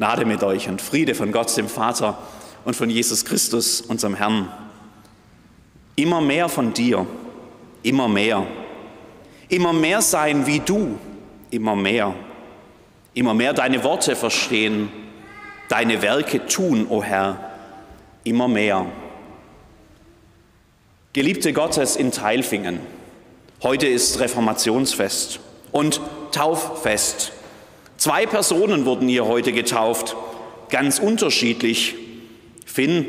Gnade mit euch und Friede von Gott, dem Vater und von Jesus Christus, unserem Herrn. Immer mehr von dir, immer mehr. Immer mehr sein wie du, immer mehr. Immer mehr deine Worte verstehen, deine Werke tun, o oh Herr, immer mehr. Geliebte Gottes in Teilfingen, heute ist Reformationsfest und Tauffest. Zwei Personen wurden hier heute getauft, ganz unterschiedlich. Finn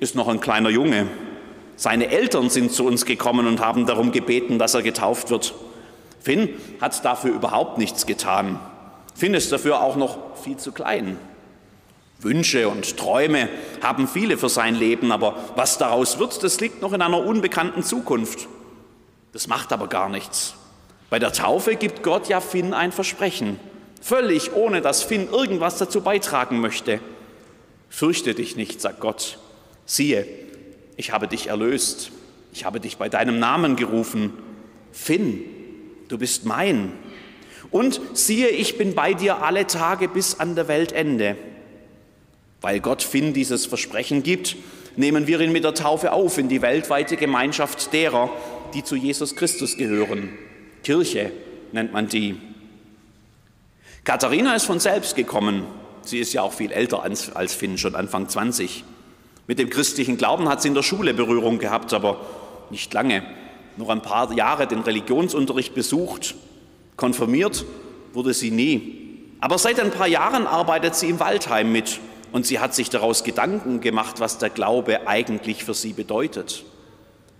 ist noch ein kleiner Junge. Seine Eltern sind zu uns gekommen und haben darum gebeten, dass er getauft wird. Finn hat dafür überhaupt nichts getan. Finn ist dafür auch noch viel zu klein. Wünsche und Träume haben viele für sein Leben, aber was daraus wird, das liegt noch in einer unbekannten Zukunft. Das macht aber gar nichts. Bei der Taufe gibt Gott ja Finn ein Versprechen. Völlig ohne, dass Finn irgendwas dazu beitragen möchte. Fürchte dich nicht, sagt Gott. Siehe, ich habe dich erlöst. Ich habe dich bei deinem Namen gerufen. Finn, du bist mein. Und siehe, ich bin bei dir alle Tage bis an der Weltende. Weil Gott Finn dieses Versprechen gibt, nehmen wir ihn mit der Taufe auf in die weltweite Gemeinschaft derer, die zu Jesus Christus gehören. Kirche nennt man die. Katharina ist von selbst gekommen. Sie ist ja auch viel älter als, Finn, schon Anfang 20. Mit dem christlichen Glauben hat sie in der Schule Berührung gehabt, aber nicht lange. Nur ein paar Jahre den Religionsunterricht besucht. Konfirmiert wurde sie nie. Aber seit ein paar Jahren arbeitet sie im Waldheim mit und sie hat sich daraus Gedanken gemacht, was der Glaube eigentlich für sie bedeutet.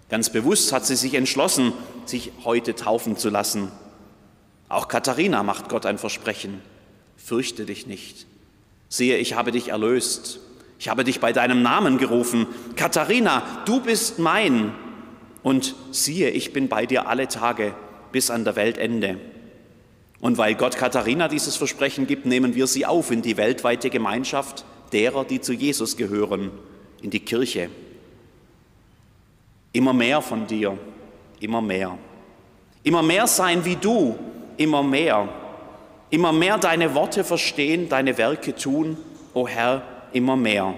Ganz bewusst hat sie sich entschlossen, sich heute taufen zu lassen. Auch Katharina macht Gott ein Versprechen. Fürchte dich nicht. Siehe, ich habe dich erlöst. Ich habe dich bei deinem Namen gerufen. Katharina, du bist mein. Und siehe, ich bin bei dir alle Tage bis an der Weltende. Und weil Gott Katharina dieses Versprechen gibt, nehmen wir sie auf in die weltweite Gemeinschaft derer, die zu Jesus gehören, in die Kirche. Immer mehr von dir, immer mehr. Immer mehr sein wie du, immer mehr. Immer mehr deine Worte verstehen, deine Werke tun, o Herr, immer mehr.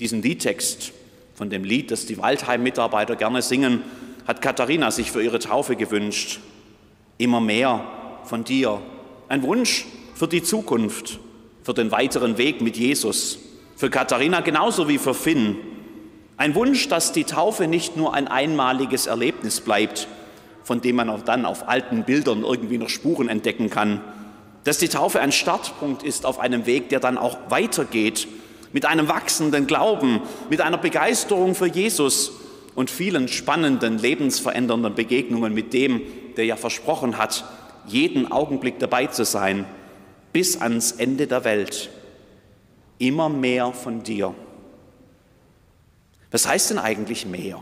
Diesen Liedtext von dem Lied, das die Waldheim-Mitarbeiter gerne singen, hat Katharina sich für ihre Taufe gewünscht. Immer mehr von dir. Ein Wunsch für die Zukunft, für den weiteren Weg mit Jesus. Für Katharina genauso wie für Finn. Ein Wunsch, dass die Taufe nicht nur ein einmaliges Erlebnis bleibt, von dem man auch dann auf alten Bildern irgendwie noch Spuren entdecken kann. Dass die Taufe ein Startpunkt ist auf einem Weg, der dann auch weitergeht, mit einem wachsenden Glauben, mit einer Begeisterung für Jesus und vielen spannenden, lebensverändernden Begegnungen mit dem, der ja versprochen hat, jeden Augenblick dabei zu sein, bis ans Ende der Welt. Immer mehr von dir. Was heißt denn eigentlich mehr?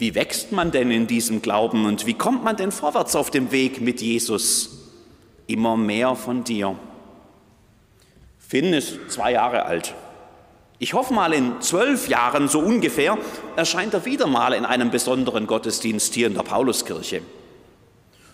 Wie wächst man denn in diesem Glauben und wie kommt man denn vorwärts auf dem Weg mit Jesus? Immer mehr von dir. Finn ist zwei Jahre alt. Ich hoffe mal, in zwölf Jahren so ungefähr erscheint er wieder mal in einem besonderen Gottesdienst hier in der Pauluskirche.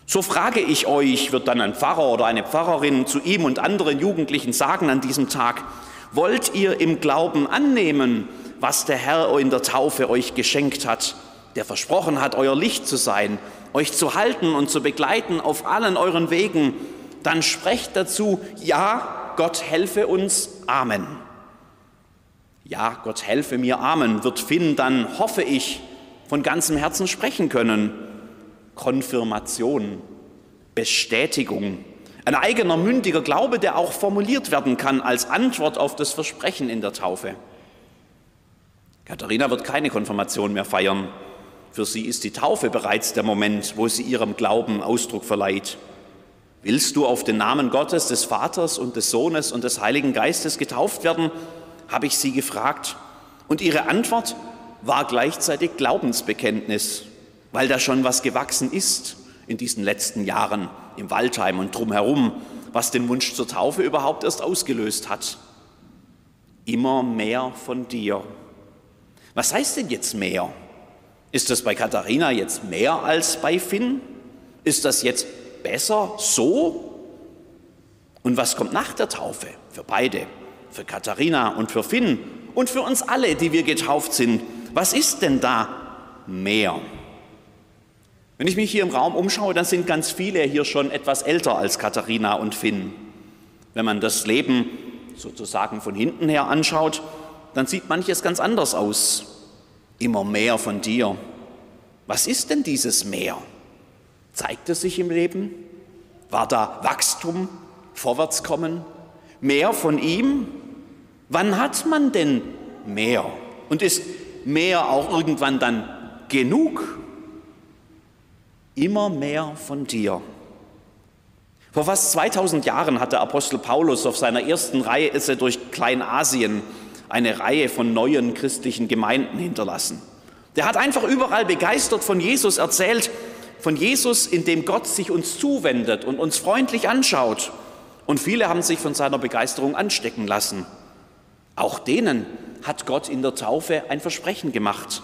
So frage ich euch, wird dann ein Pfarrer oder eine Pfarrerin zu ihm und anderen Jugendlichen sagen an diesem Tag, wollt ihr im Glauben annehmen, was der Herr in der Taufe euch geschenkt hat? Der versprochen hat, euer Licht zu sein, euch zu halten und zu begleiten auf allen euren Wegen, dann sprecht dazu, ja, Gott helfe uns, Amen. Ja, Gott helfe mir, Amen, wird Finn dann, hoffe ich, von ganzem Herzen sprechen können. Konfirmation, Bestätigung, ein eigener mündiger Glaube, der auch formuliert werden kann als Antwort auf das Versprechen in der Taufe. Katharina wird keine Konfirmation mehr feiern. Für sie ist die Taufe bereits der Moment, wo sie ihrem Glauben Ausdruck verleiht. Willst du auf den Namen Gottes, des Vaters und des Sohnes und des Heiligen Geistes getauft werden? habe ich sie gefragt. Und ihre Antwort war gleichzeitig Glaubensbekenntnis, weil da schon was gewachsen ist in diesen letzten Jahren im Waldheim und drumherum, was den Wunsch zur Taufe überhaupt erst ausgelöst hat. Immer mehr von dir. Was heißt denn jetzt mehr? Ist das bei Katharina jetzt mehr als bei Finn? Ist das jetzt besser so? Und was kommt nach der Taufe? Für beide, für Katharina und für Finn und für uns alle, die wir getauft sind. Was ist denn da mehr? Wenn ich mich hier im Raum umschaue, dann sind ganz viele hier schon etwas älter als Katharina und Finn. Wenn man das Leben sozusagen von hinten her anschaut, dann sieht manches ganz anders aus. Immer mehr von dir. Was ist denn dieses Mehr? Zeigt es sich im Leben? War da Wachstum, Vorwärtskommen? Mehr von ihm? Wann hat man denn mehr? Und ist mehr auch irgendwann dann genug? Immer mehr von dir. Vor fast 2000 Jahren hat der Apostel Paulus auf seiner ersten Reise durch Kleinasien eine Reihe von neuen christlichen Gemeinden hinterlassen. Der hat einfach überall begeistert von Jesus erzählt, von Jesus, in dem Gott sich uns zuwendet und uns freundlich anschaut. Und viele haben sich von seiner Begeisterung anstecken lassen. Auch denen hat Gott in der Taufe ein Versprechen gemacht.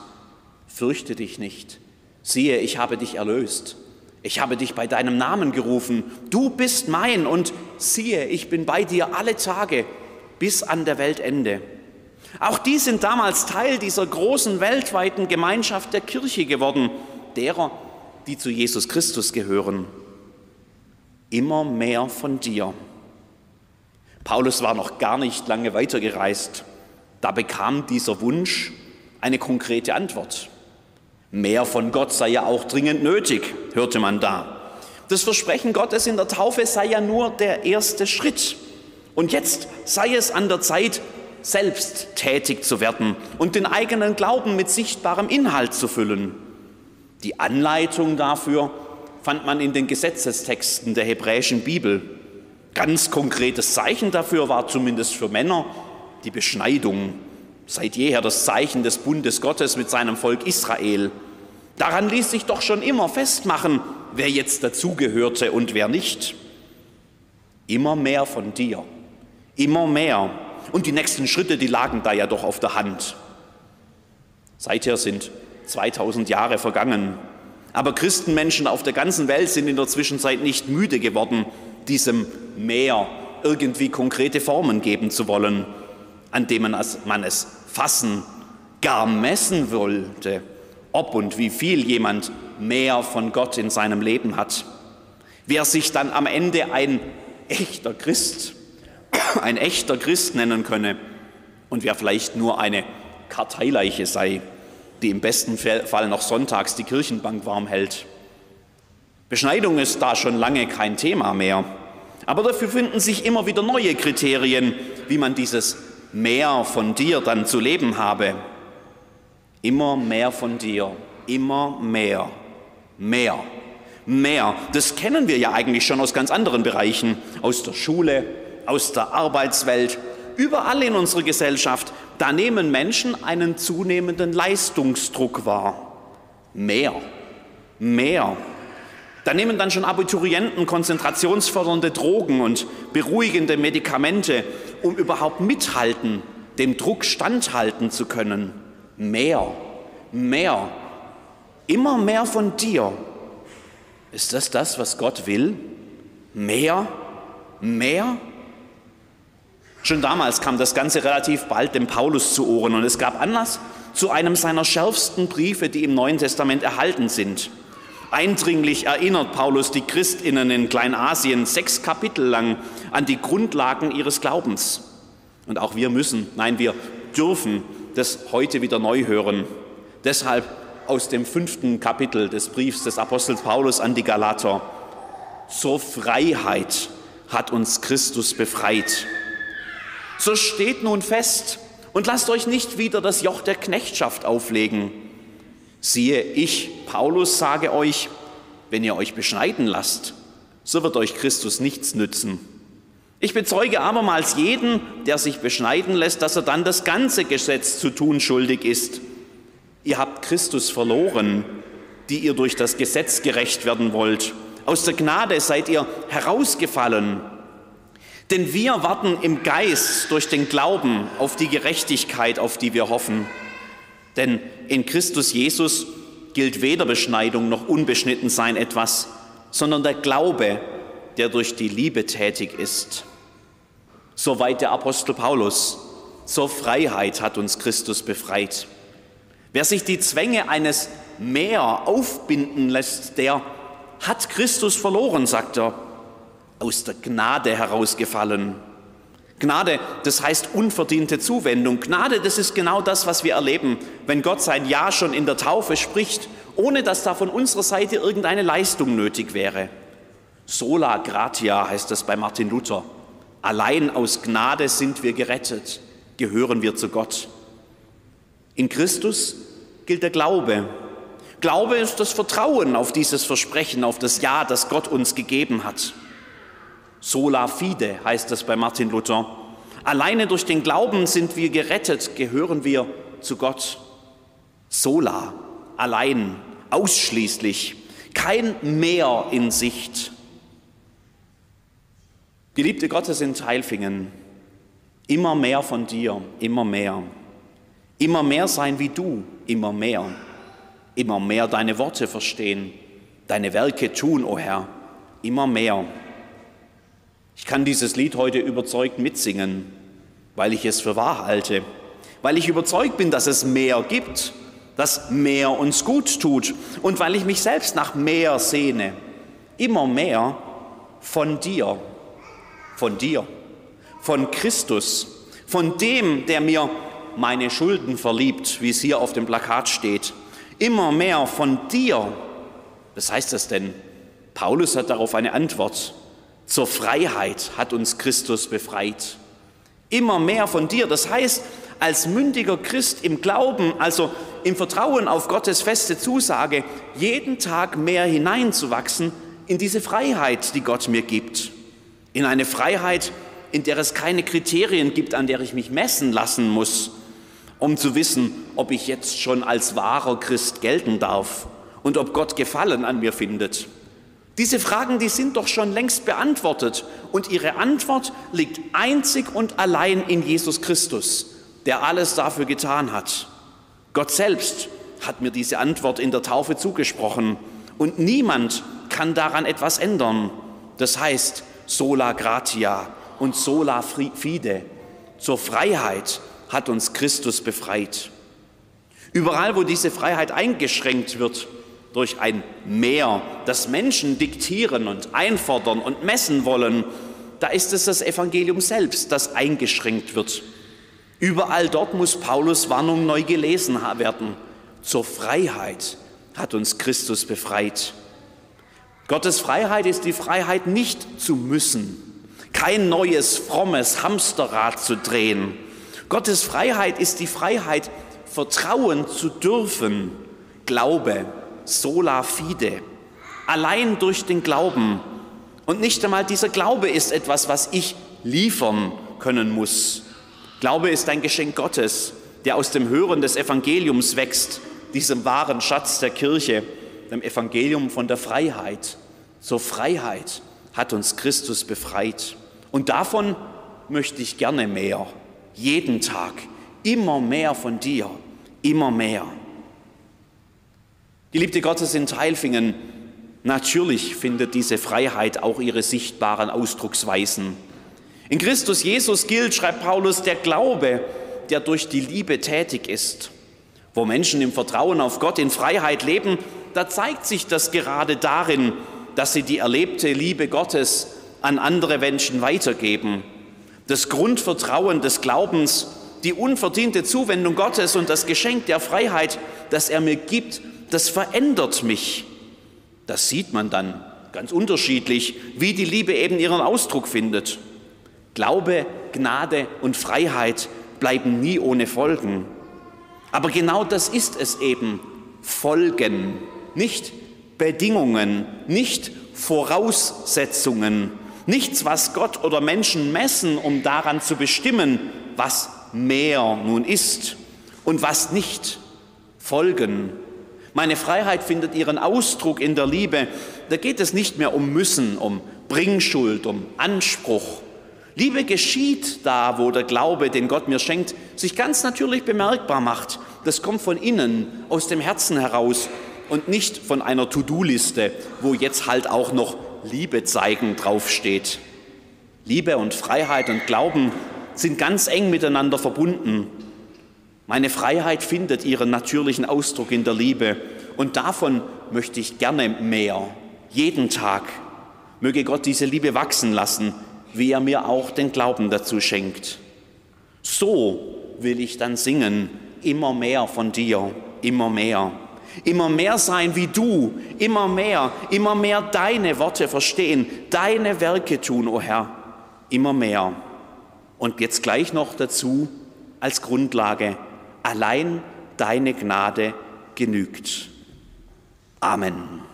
Fürchte dich nicht. Siehe, ich habe dich erlöst. Ich habe dich bei deinem Namen gerufen, du bist mein und siehe, ich bin bei dir alle Tage bis an der Weltende. Auch die sind damals Teil dieser großen weltweiten Gemeinschaft der Kirche geworden, derer, die zu Jesus Christus gehören. Immer mehr von dir. Paulus war noch gar nicht lange weitergereist. Da bekam dieser Wunsch eine konkrete Antwort. Mehr von Gott sei ja auch dringend nötig, hörte man da. Das Versprechen Gottes in der Taufe sei ja nur der erste Schritt. Und jetzt sei es an der Zeit, selbst tätig zu werden und den eigenen Glauben mit sichtbarem Inhalt zu füllen. Die Anleitung dafür fand man in den Gesetzestexten der hebräischen Bibel. Ganz konkretes Zeichen dafür war zumindest für Männer die Beschneidung seit jeher das Zeichen des Bundes Gottes mit seinem Volk Israel. Daran ließ sich doch schon immer festmachen, wer jetzt dazugehörte und wer nicht. Immer mehr von dir, immer mehr. Und die nächsten Schritte, die lagen da ja doch auf der Hand. Seither sind 2000 Jahre vergangen. Aber Christenmenschen auf der ganzen Welt sind in der Zwischenzeit nicht müde geworden, diesem Meer irgendwie konkrete Formen geben zu wollen an dem man es fassen, gar messen wollte, ob und wie viel jemand mehr von Gott in seinem Leben hat. Wer sich dann am Ende ein echter Christ, ein echter Christ nennen könne und wer vielleicht nur eine Karteileiche sei, die im besten Fall noch sonntags die Kirchenbank warm hält. Beschneidung ist da schon lange kein Thema mehr. Aber dafür finden sich immer wieder neue Kriterien, wie man dieses mehr von dir dann zu leben habe. Immer mehr von dir, immer mehr, mehr, mehr. Das kennen wir ja eigentlich schon aus ganz anderen Bereichen, aus der Schule, aus der Arbeitswelt, überall in unserer Gesellschaft. Da nehmen Menschen einen zunehmenden Leistungsdruck wahr. Mehr, mehr. Da nehmen dann schon Abiturienten konzentrationsfördernde Drogen und beruhigende Medikamente, um überhaupt mithalten, dem Druck standhalten zu können. Mehr, mehr, immer mehr von dir. Ist das das, was Gott will? Mehr, mehr? Schon damals kam das Ganze relativ bald dem Paulus zu Ohren und es gab Anlass zu einem seiner schärfsten Briefe, die im Neuen Testament erhalten sind. Eindringlich erinnert Paulus die Christinnen in Kleinasien sechs Kapitel lang an die Grundlagen ihres Glaubens. Und auch wir müssen, nein, wir dürfen das heute wieder neu hören. Deshalb aus dem fünften Kapitel des Briefs des Apostels Paulus an die Galater. Zur Freiheit hat uns Christus befreit. So steht nun fest und lasst euch nicht wieder das Joch der Knechtschaft auflegen. Siehe, ich, Paulus, sage euch, wenn ihr euch beschneiden lasst, so wird euch Christus nichts nützen. Ich bezeuge abermals jeden, der sich beschneiden lässt, dass er dann das ganze Gesetz zu tun schuldig ist. Ihr habt Christus verloren, die ihr durch das Gesetz gerecht werden wollt. Aus der Gnade seid ihr herausgefallen. Denn wir warten im Geist durch den Glauben auf die Gerechtigkeit, auf die wir hoffen. Denn in Christus Jesus gilt weder Beschneidung noch Unbeschnittensein etwas, sondern der Glaube, der durch die Liebe tätig ist. Soweit der Apostel Paulus. Zur Freiheit hat uns Christus befreit. Wer sich die Zwänge eines Meer aufbinden lässt, der hat Christus verloren, sagt er, aus der Gnade herausgefallen. Gnade, das heißt unverdiente Zuwendung. Gnade, das ist genau das, was wir erleben, wenn Gott sein Ja schon in der Taufe spricht, ohne dass da von unserer Seite irgendeine Leistung nötig wäre. Sola gratia heißt das bei Martin Luther. Allein aus Gnade sind wir gerettet, gehören wir zu Gott. In Christus gilt der Glaube. Glaube ist das Vertrauen auf dieses Versprechen, auf das Ja, das Gott uns gegeben hat. Sola fide heißt es bei Martin Luther. Alleine durch den Glauben sind wir gerettet, gehören wir zu Gott. Sola, allein, ausschließlich, kein Mehr in Sicht. Geliebte Gottes in Teilfingen, immer mehr von dir, immer mehr. Immer mehr sein wie du, immer mehr. Immer mehr deine Worte verstehen, deine Werke tun, o oh Herr, immer mehr. Ich kann dieses Lied heute überzeugt mitsingen, weil ich es für wahr halte, weil ich überzeugt bin, dass es mehr gibt, dass mehr uns gut tut und weil ich mich selbst nach mehr sehne, immer mehr von dir, von dir, von Christus, von dem, der mir meine Schulden verliebt, wie es hier auf dem Plakat steht, immer mehr von dir. Was heißt das denn? Paulus hat darauf eine Antwort. Zur Freiheit hat uns Christus befreit. Immer mehr von dir. Das heißt, als mündiger Christ im Glauben, also im Vertrauen auf Gottes feste Zusage, jeden Tag mehr hineinzuwachsen in diese Freiheit, die Gott mir gibt. In eine Freiheit, in der es keine Kriterien gibt, an der ich mich messen lassen muss, um zu wissen, ob ich jetzt schon als wahrer Christ gelten darf und ob Gott Gefallen an mir findet. Diese Fragen, die sind doch schon längst beantwortet und ihre Antwort liegt einzig und allein in Jesus Christus, der alles dafür getan hat. Gott selbst hat mir diese Antwort in der Taufe zugesprochen und niemand kann daran etwas ändern. Das heißt sola gratia und sola fide. Zur Freiheit hat uns Christus befreit. Überall, wo diese Freiheit eingeschränkt wird, durch ein Mehr, das Menschen diktieren und einfordern und messen wollen, da ist es das Evangelium selbst, das eingeschränkt wird. Überall dort muss Paulus Warnung neu gelesen werden. Zur Freiheit hat uns Christus befreit. Gottes Freiheit ist die Freiheit nicht zu müssen, kein neues frommes Hamsterrad zu drehen. Gottes Freiheit ist die Freiheit, vertrauen zu dürfen, Glaube, sola fide, allein durch den Glauben. Und nicht einmal dieser Glaube ist etwas, was ich liefern können muss. Glaube ist ein Geschenk Gottes, der aus dem Hören des Evangeliums wächst, diesem wahren Schatz der Kirche, dem Evangelium von der Freiheit. Zur Freiheit hat uns Christus befreit. Und davon möchte ich gerne mehr, jeden Tag, immer mehr von dir, immer mehr. Geliebte Gottes in Teilfingen, natürlich findet diese Freiheit auch ihre sichtbaren Ausdrucksweisen. In Christus Jesus gilt, schreibt Paulus, der Glaube, der durch die Liebe tätig ist. Wo Menschen im Vertrauen auf Gott in Freiheit leben, da zeigt sich das gerade darin, dass sie die erlebte Liebe Gottes an andere Menschen weitergeben. Das Grundvertrauen des Glaubens, die unverdiente Zuwendung Gottes und das Geschenk der Freiheit, das er mir gibt, das verändert mich. Das sieht man dann ganz unterschiedlich, wie die Liebe eben ihren Ausdruck findet. Glaube, Gnade und Freiheit bleiben nie ohne Folgen. Aber genau das ist es eben, Folgen, nicht Bedingungen, nicht Voraussetzungen, nichts, was Gott oder Menschen messen, um daran zu bestimmen, was mehr nun ist und was nicht. Folgen, meine Freiheit findet ihren Ausdruck in der Liebe. Da geht es nicht mehr um Müssen, um Bringschuld, um Anspruch. Liebe geschieht da, wo der Glaube, den Gott mir schenkt, sich ganz natürlich bemerkbar macht. Das kommt von innen, aus dem Herzen heraus und nicht von einer To-Do-Liste, wo jetzt halt auch noch Liebe zeigen draufsteht. Liebe und Freiheit und Glauben sind ganz eng miteinander verbunden. Meine Freiheit findet ihren natürlichen Ausdruck in der Liebe und davon möchte ich gerne mehr, jeden Tag. Möge Gott diese Liebe wachsen lassen, wie er mir auch den Glauben dazu schenkt. So will ich dann singen, immer mehr von dir, immer mehr. Immer mehr sein wie du, immer mehr, immer mehr deine Worte verstehen, deine Werke tun, o oh Herr, immer mehr. Und jetzt gleich noch dazu als Grundlage, allein deine Gnade genügt. Amen.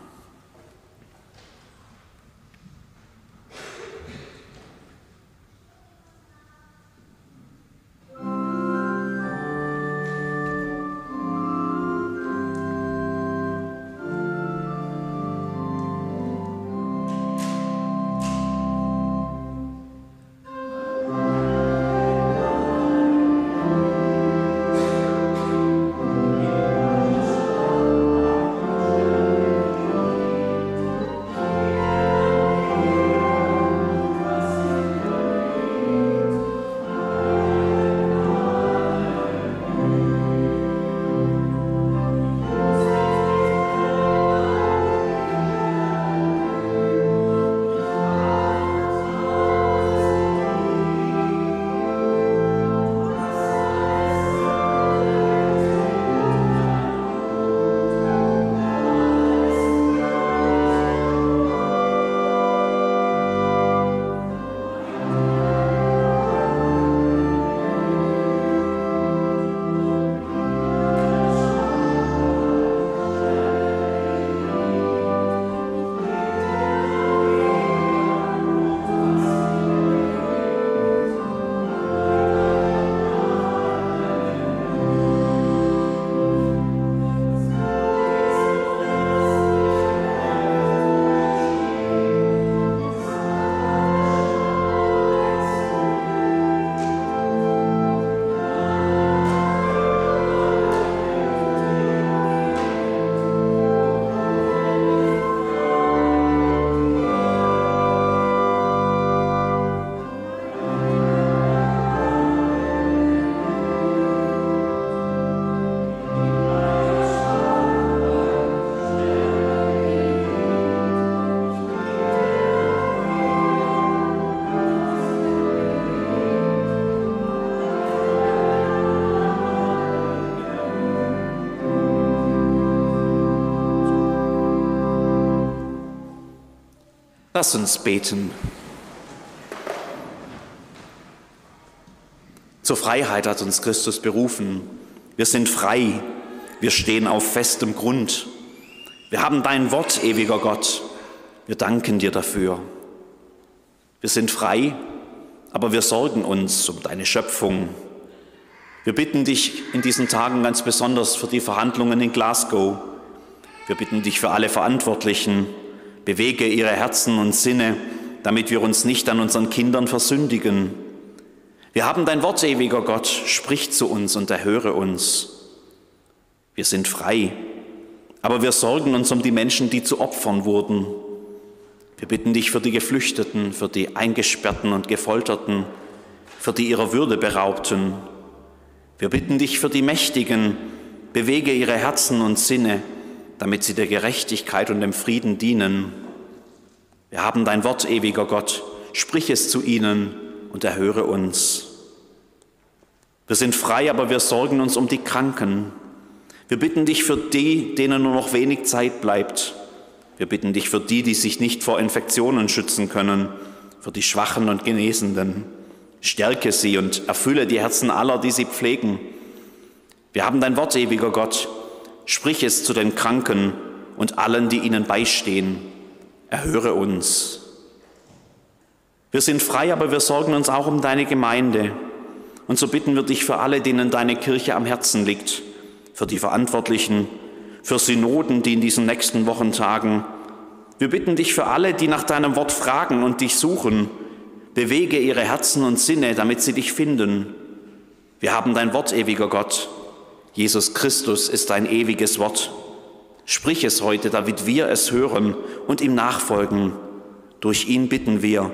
Lass uns beten. Zur Freiheit hat uns Christus berufen. Wir sind frei. Wir stehen auf festem Grund. Wir haben dein Wort, ewiger Gott. Wir danken dir dafür. Wir sind frei, aber wir sorgen uns um deine Schöpfung. Wir bitten dich in diesen Tagen ganz besonders für die Verhandlungen in Glasgow. Wir bitten dich für alle Verantwortlichen, Bewege ihre Herzen und Sinne, damit wir uns nicht an unseren Kindern versündigen. Wir haben dein Wort, ewiger Gott, sprich zu uns und erhöre uns. Wir sind frei, aber wir sorgen uns um die Menschen, die zu Opfern wurden. Wir bitten dich für die Geflüchteten, für die Eingesperrten und Gefolterten, für die ihrer Würde beraubten. Wir bitten dich für die Mächtigen, bewege ihre Herzen und Sinne, damit sie der Gerechtigkeit und dem Frieden dienen. Wir haben dein Wort, ewiger Gott, sprich es zu ihnen und erhöre uns. Wir sind frei, aber wir sorgen uns um die Kranken. Wir bitten dich für die, denen nur noch wenig Zeit bleibt. Wir bitten dich für die, die sich nicht vor Infektionen schützen können, für die Schwachen und Genesenden. Stärke sie und erfülle die Herzen aller, die sie pflegen. Wir haben dein Wort, ewiger Gott, Sprich es zu den Kranken und allen, die ihnen beistehen. Erhöre uns. Wir sind frei, aber wir sorgen uns auch um deine Gemeinde. Und so bitten wir dich für alle, denen deine Kirche am Herzen liegt, für die Verantwortlichen, für Synoden, die in diesen nächsten Wochen tagen. Wir bitten dich für alle, die nach deinem Wort fragen und dich suchen. Bewege ihre Herzen und Sinne, damit sie dich finden. Wir haben dein Wort, ewiger Gott. Jesus Christus ist ein ewiges Wort. Sprich es heute, damit wir es hören und ihm nachfolgen. Durch ihn bitten wir.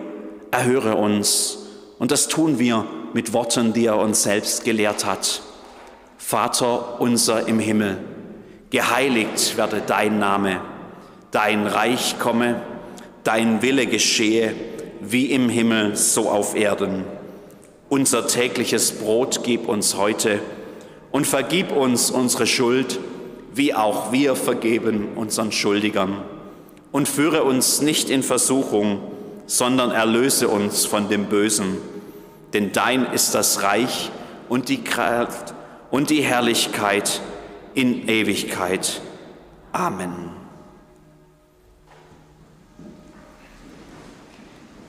erhöre uns. Und das tun wir mit Worten, die er uns selbst gelehrt hat. Vater unser im Himmel, geheiligt werde dein Name, dein Reich komme, dein Wille geschehe, wie im Himmel, so auf Erden. Unser tägliches Brot gib uns heute und vergib uns unsere Schuld, wie auch wir vergeben unseren Schuldigern. Und führe uns nicht in Versuchung, sondern erlöse uns von dem Bösen. Denn dein ist das Reich und die Kraft und die Herrlichkeit in Ewigkeit. Amen.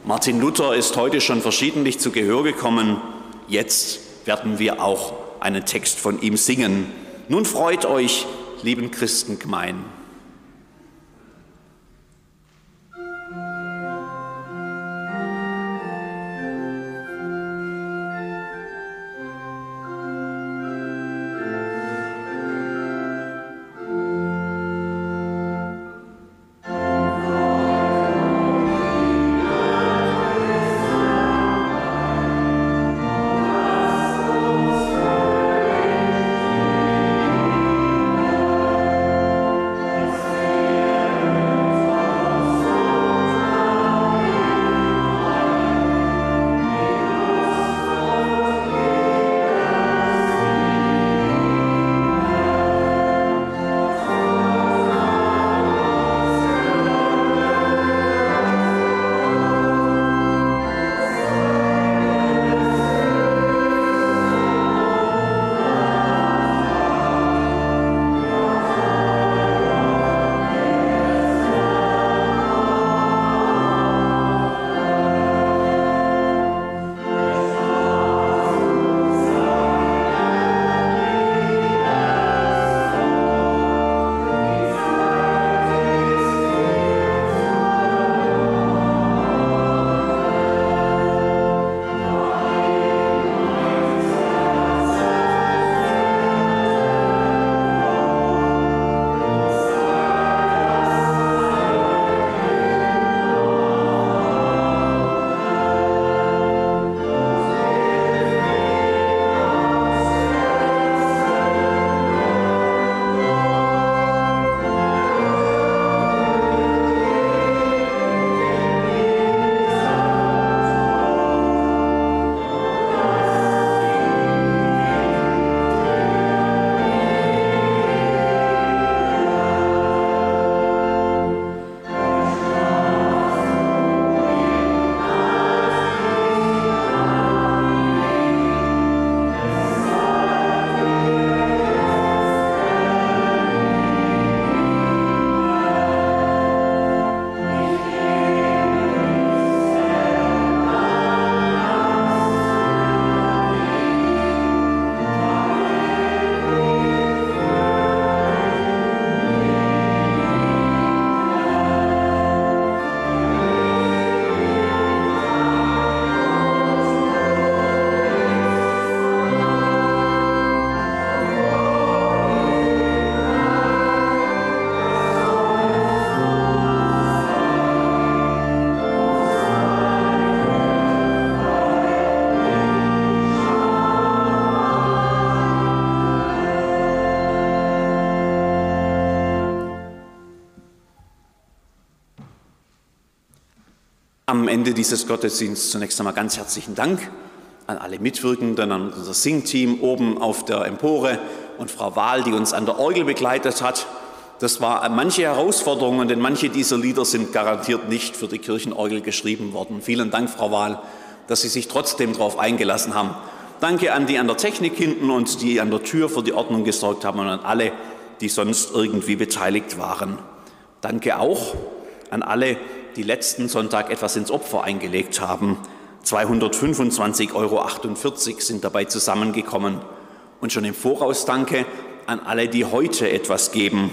Martin Luther ist heute schon verschiedentlich zu Gehör gekommen. Jetzt werden wir auch einen Text von ihm singen. Nun freut euch, lieben Christengemein. Am Ende dieses Gottesdienstes zunächst einmal ganz herzlichen Dank an alle Mitwirkenden, an unser Singteam oben auf der Empore und Frau Wahl, die uns an der Orgel begleitet hat. Das war manche Herausforderungen, denn manche dieser Lieder sind garantiert nicht für die Kirchenorgel geschrieben worden. Vielen Dank, Frau Wahl, dass Sie sich trotzdem darauf eingelassen haben. Danke an die an der Technik hinten und die an der Tür für die Ordnung gesorgt haben und an alle, die sonst irgendwie beteiligt waren. Danke auch an alle, die letzten Sonntag etwas ins Opfer eingelegt haben. 225,48 Euro sind dabei zusammengekommen. Und schon im Voraus danke an alle, die heute etwas geben.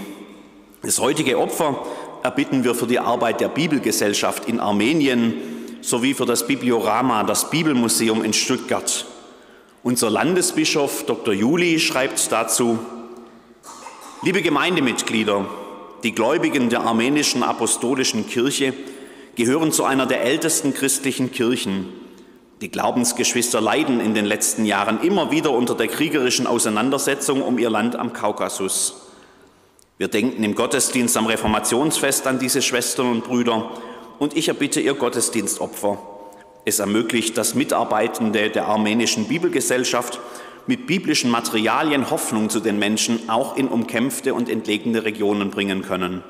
Das heutige Opfer erbitten wir für die Arbeit der Bibelgesellschaft in Armenien sowie für das Bibliorama, das Bibelmuseum in Stuttgart. Unser Landesbischof Dr. Juli schreibt dazu, Liebe Gemeindemitglieder, die Gläubigen der armenischen apostolischen Kirche gehören zu einer der ältesten christlichen Kirchen. Die Glaubensgeschwister leiden in den letzten Jahren immer wieder unter der kriegerischen Auseinandersetzung um ihr Land am Kaukasus. Wir denken im Gottesdienst am Reformationsfest an diese Schwestern und Brüder und ich erbitte ihr Gottesdienstopfer. Es ermöglicht, dass Mitarbeitende der armenischen Bibelgesellschaft mit biblischen Materialien Hoffnung zu den Menschen auch in umkämpfte und entlegene Regionen bringen können.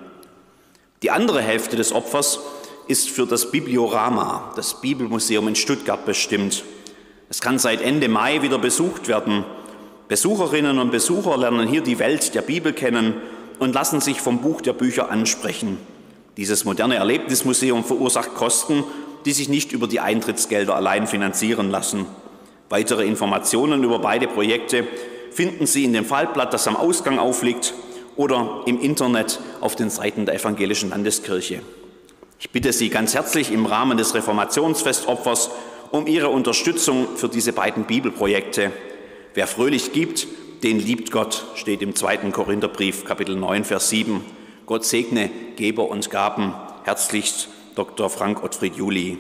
Die andere Hälfte des Opfers ist für das Bibliorama, das Bibelmuseum in Stuttgart, bestimmt. Es kann seit Ende Mai wieder besucht werden. Besucherinnen und Besucher lernen hier die Welt der Bibel kennen und lassen sich vom Buch der Bücher ansprechen. Dieses moderne Erlebnismuseum verursacht Kosten, die sich nicht über die Eintrittsgelder allein finanzieren lassen. Weitere Informationen über beide Projekte finden Sie in dem Fallblatt, das am Ausgang aufliegt, oder im Internet auf den Seiten der Evangelischen Landeskirche. Ich bitte Sie ganz herzlich im Rahmen des Reformationsfestopfers um Ihre Unterstützung für diese beiden Bibelprojekte. Wer fröhlich gibt, den liebt Gott, steht im zweiten Korintherbrief, Kapitel 9, Vers 7. Gott segne Geber und Gaben. Herzlichst Dr. Frank Ottfried Juli.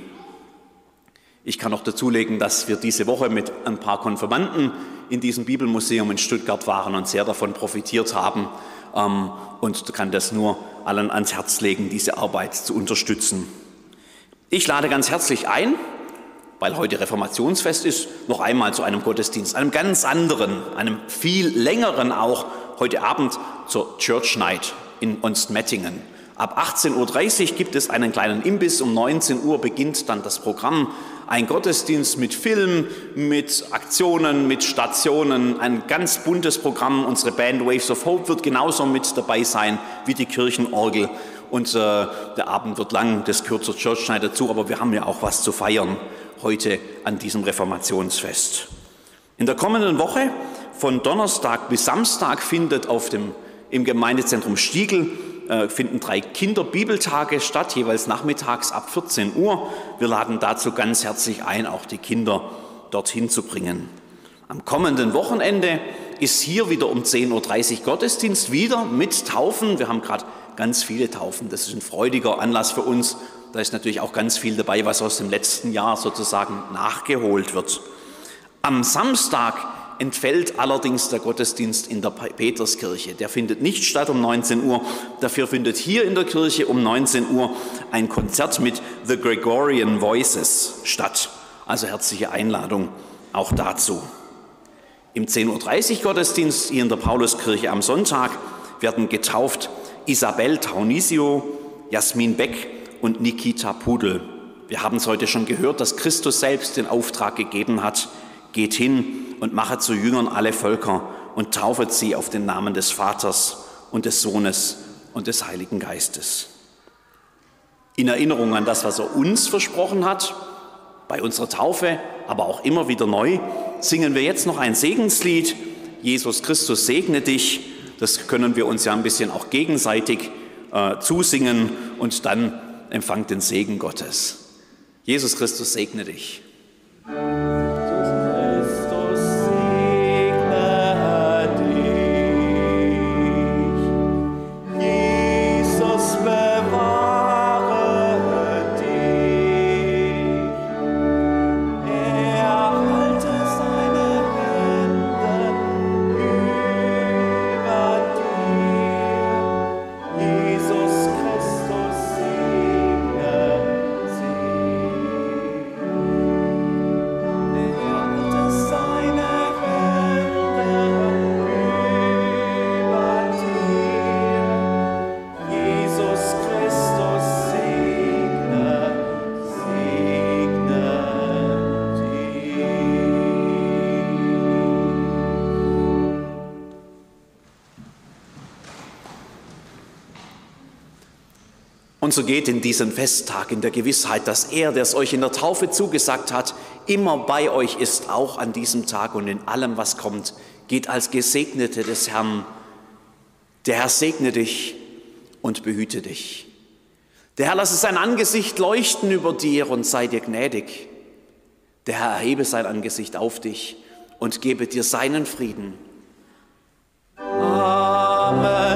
Ich kann noch dazulegen, dass wir diese Woche mit ein paar Konfirmanden in diesem Bibelmuseum in Stuttgart waren und sehr davon profitiert haben und kann das nur allen ans Herz legen, diese Arbeit zu unterstützen. Ich lade ganz herzlich ein, weil heute Reformationsfest ist, noch einmal zu einem Gottesdienst, einem ganz anderen, einem viel längeren auch, heute Abend zur Church Night in Onstmettingen. Ab 18.30 Uhr gibt es einen kleinen Imbiss, um 19 Uhr beginnt dann das Programm ein Gottesdienst mit Film, mit Aktionen, mit Stationen, ein ganz buntes Programm. Unsere Band Waves of Hope wird genauso mit dabei sein wie die Kirchenorgel. Und äh, der Abend wird lang, das gehört zur Church Night dazu, aber wir haben ja auch was zu feiern heute an diesem Reformationsfest. In der kommenden Woche von Donnerstag bis Samstag findet auf dem, im Gemeindezentrum Stiegel äh, finden drei Kinderbibeltage statt, jeweils nachmittags ab 14 Uhr. Wir laden dazu ganz herzlich ein, auch die Kinder dorthin zu bringen. Am kommenden Wochenende ist hier wieder um 10.30 Uhr Gottesdienst, wieder mit Taufen. Wir haben gerade ganz viele Taufen. Das ist ein freudiger Anlass für uns. Da ist natürlich auch ganz viel dabei, was aus dem letzten Jahr sozusagen nachgeholt wird. Am Samstag entfällt allerdings der Gottesdienst in der Peterskirche. Der findet nicht statt um 19 Uhr. Dafür findet hier in der Kirche um 19 Uhr ein Konzert mit The Gregorian Voices statt. Also herzliche Einladung auch dazu. Im 10.30 Uhr Gottesdienst hier in der Pauluskirche am Sonntag werden getauft Isabel Taunisio, Jasmin Beck und Nikita Pudel. Wir haben es heute schon gehört, dass Christus selbst den Auftrag gegeben hat, geht hin und machet zu Jüngern alle Völker und taufet sie auf den Namen des Vaters und des Sohnes und des Heiligen Geistes. In Erinnerung an das, was er uns versprochen hat, bei unserer Taufe, aber auch immer wieder neu, singen wir jetzt noch ein Segenslied. Jesus Christus segne dich. Das können wir uns ja ein bisschen auch gegenseitig äh, zusingen und dann empfangt den Segen Gottes. Jesus Christus segne dich. Und so geht in diesen Festtag in der Gewissheit, dass er, der es euch in der Taufe zugesagt hat, immer bei euch ist, auch an diesem Tag und in allem, was kommt. Geht als Gesegnete des Herrn. Der Herr segne dich und behüte dich. Der Herr lasse sein Angesicht leuchten über dir und sei dir gnädig. Der Herr erhebe sein Angesicht auf dich und gebe dir seinen Frieden. Amen.